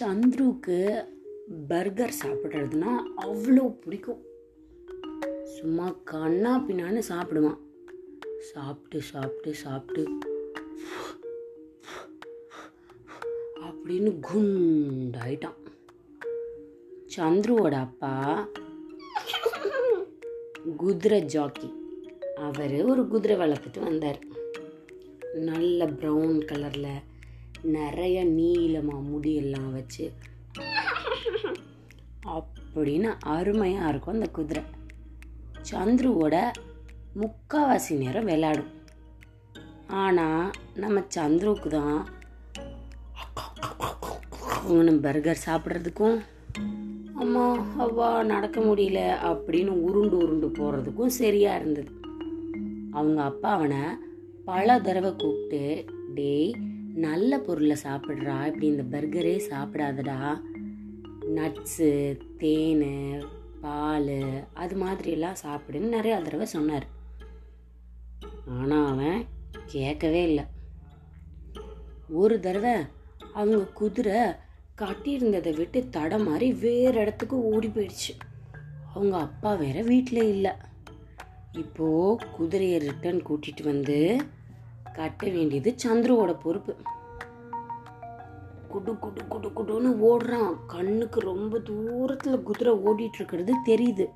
சந்துருக்கு burger சாப்பிட்றதுனா அவ்வளோ பிடிக்கும். சும்மா கண்ணா பின்னான்னு சாப்பிடுவான். சாப்பிட்டு சாப்பிட்டு சாப்பிட்டு. அப்படின்னு குண்டாயிட்டான். சந்துருவோட அப்பா குதிரை ஜாக்கி. அவர் ஒரு குதிரை வளர்த்துட்டு வந்தார். நல்ல ப்ரௌன் கலரில் நிறைய நீளமாக முடியெல்லாம் வச்சு. அப்படின்னு அருமையாக இருக்கும் அந்த குதிரை. சந்துருவோட முக்காவாசி நேரம் விளையாடும். ஆனால் நம்ம சந்துருக்கு தான் அவனும் பர்கர் சாப்பிட்றதுக்கும் அம்மா அவ்வா நடக்க முடியல அப்படின்னு உருண்டு உருண்டு போகிறதுக்கும் சரியாக இருந்தது அவங்க அப்பா அவனை பல தடவை கூப்பிட்டு டேய் நல்ல பொருளை சாப்பிட்றா. இப்படி இந்த பர்கரே சாப்பிடாதடா. நட்ஸு தேன் பால் அது மாதிரியெல்லாம் சாப்பிடுன்னு நிறையா தடவை சொன்னார். ஆனால் அவன் கேட்கவே இல்லை. ஒரு தடவை அவங்க குதிரை கட்டியிருந்ததை விட்டு தட மாதிரி வேறு இடத்துக்கு ஓடி போயிடுச்சு. அவங்க அப்பா வேற வீட்டில் இல்லை. இப்போது குதிரையை ரிட்டர்ன் கூட்டிகிட்டு வந்து கட்ட வேண்டியது சந்துருவோட பொறுப்பு. குடு குடு குடு குடுன்னு ஓடுறான். கண்ணுக்கு ரொம்ப தூரத்துல குதிரை ஓடிட்டு இருக்கிறது தெரியுது.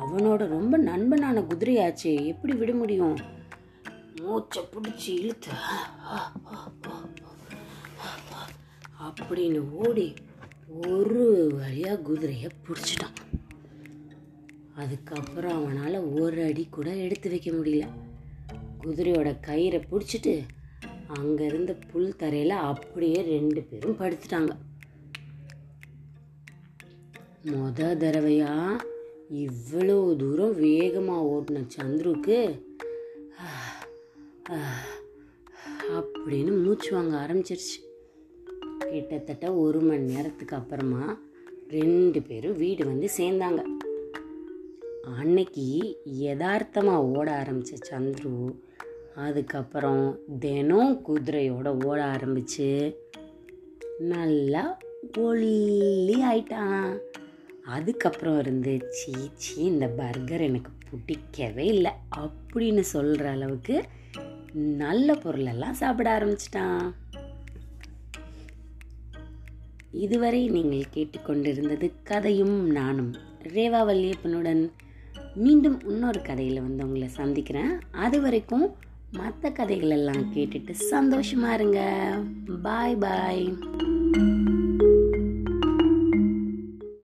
அவனோட ரொம்ப நண்பனான குதிரையாச்சே. எப்படி விட முடியும்? மூச்சை பிடிச்சி இழுத்து அப்படின்னு ஓடி ஒரு வழியா குதிரையை பிடிச்சிட்டான். அதுக்கப்புறம் அவனால் ஒரு அடி கூட எடுத்து வைக்க முடியல. குதிரையோட கயிறை பிடிச்சிட்டு அங்கே இருந்த புல் தரையில் அப்படியே ரெண்டு பேரும் படுத்துட்டாங்க. மொத தடவையாக இவ்வளோ தூரம் வேகமாக ஓட்டின சந்துருக்கு அப்படின்னு மூச்சு வாங்க ஆரம்பிச்சிருச்சு. கிட்டத்தட்ட ஒரு மணி நேரத்துக்கு அப்புறமா ரெண்டு பேரும் வீடு வந்து சேர்ந்தாங்க. அன்னைக்கு யதார்த்தமாக ஓட ஆரம்பித்த சந்துரு அதுக்கப்புறம் தினம் குதிரையோட ஓட ஆரம்பிச்சு நல்லா ஒல்லி ஆயிட்டான். அதுக்கப்புறம் இருந்து சீச்சி இந்த பர்கர் எனக்கு பிடிக்கவே இல்லை அப்படின்னு சொல்கிற அளவுக்கு நல்ல பொருளெல்லாம் சாப்பிட ஆரம்பிச்சிட்டான். இதுவரை நீங்கள் கேட்டுக்கொண்டிருந்தது கதையும் நானும் ரேவா வல்லியப்பனுடன் மீண்டும் இன்னொரு கதையில் வந்து உங்களை சந்திக்கிறேன். அது வரைக்கும் மற்ற கதைகளெல்லாம் கேட்டுட்டு சந்தோஷமா இருங்க. பாய் பாய்.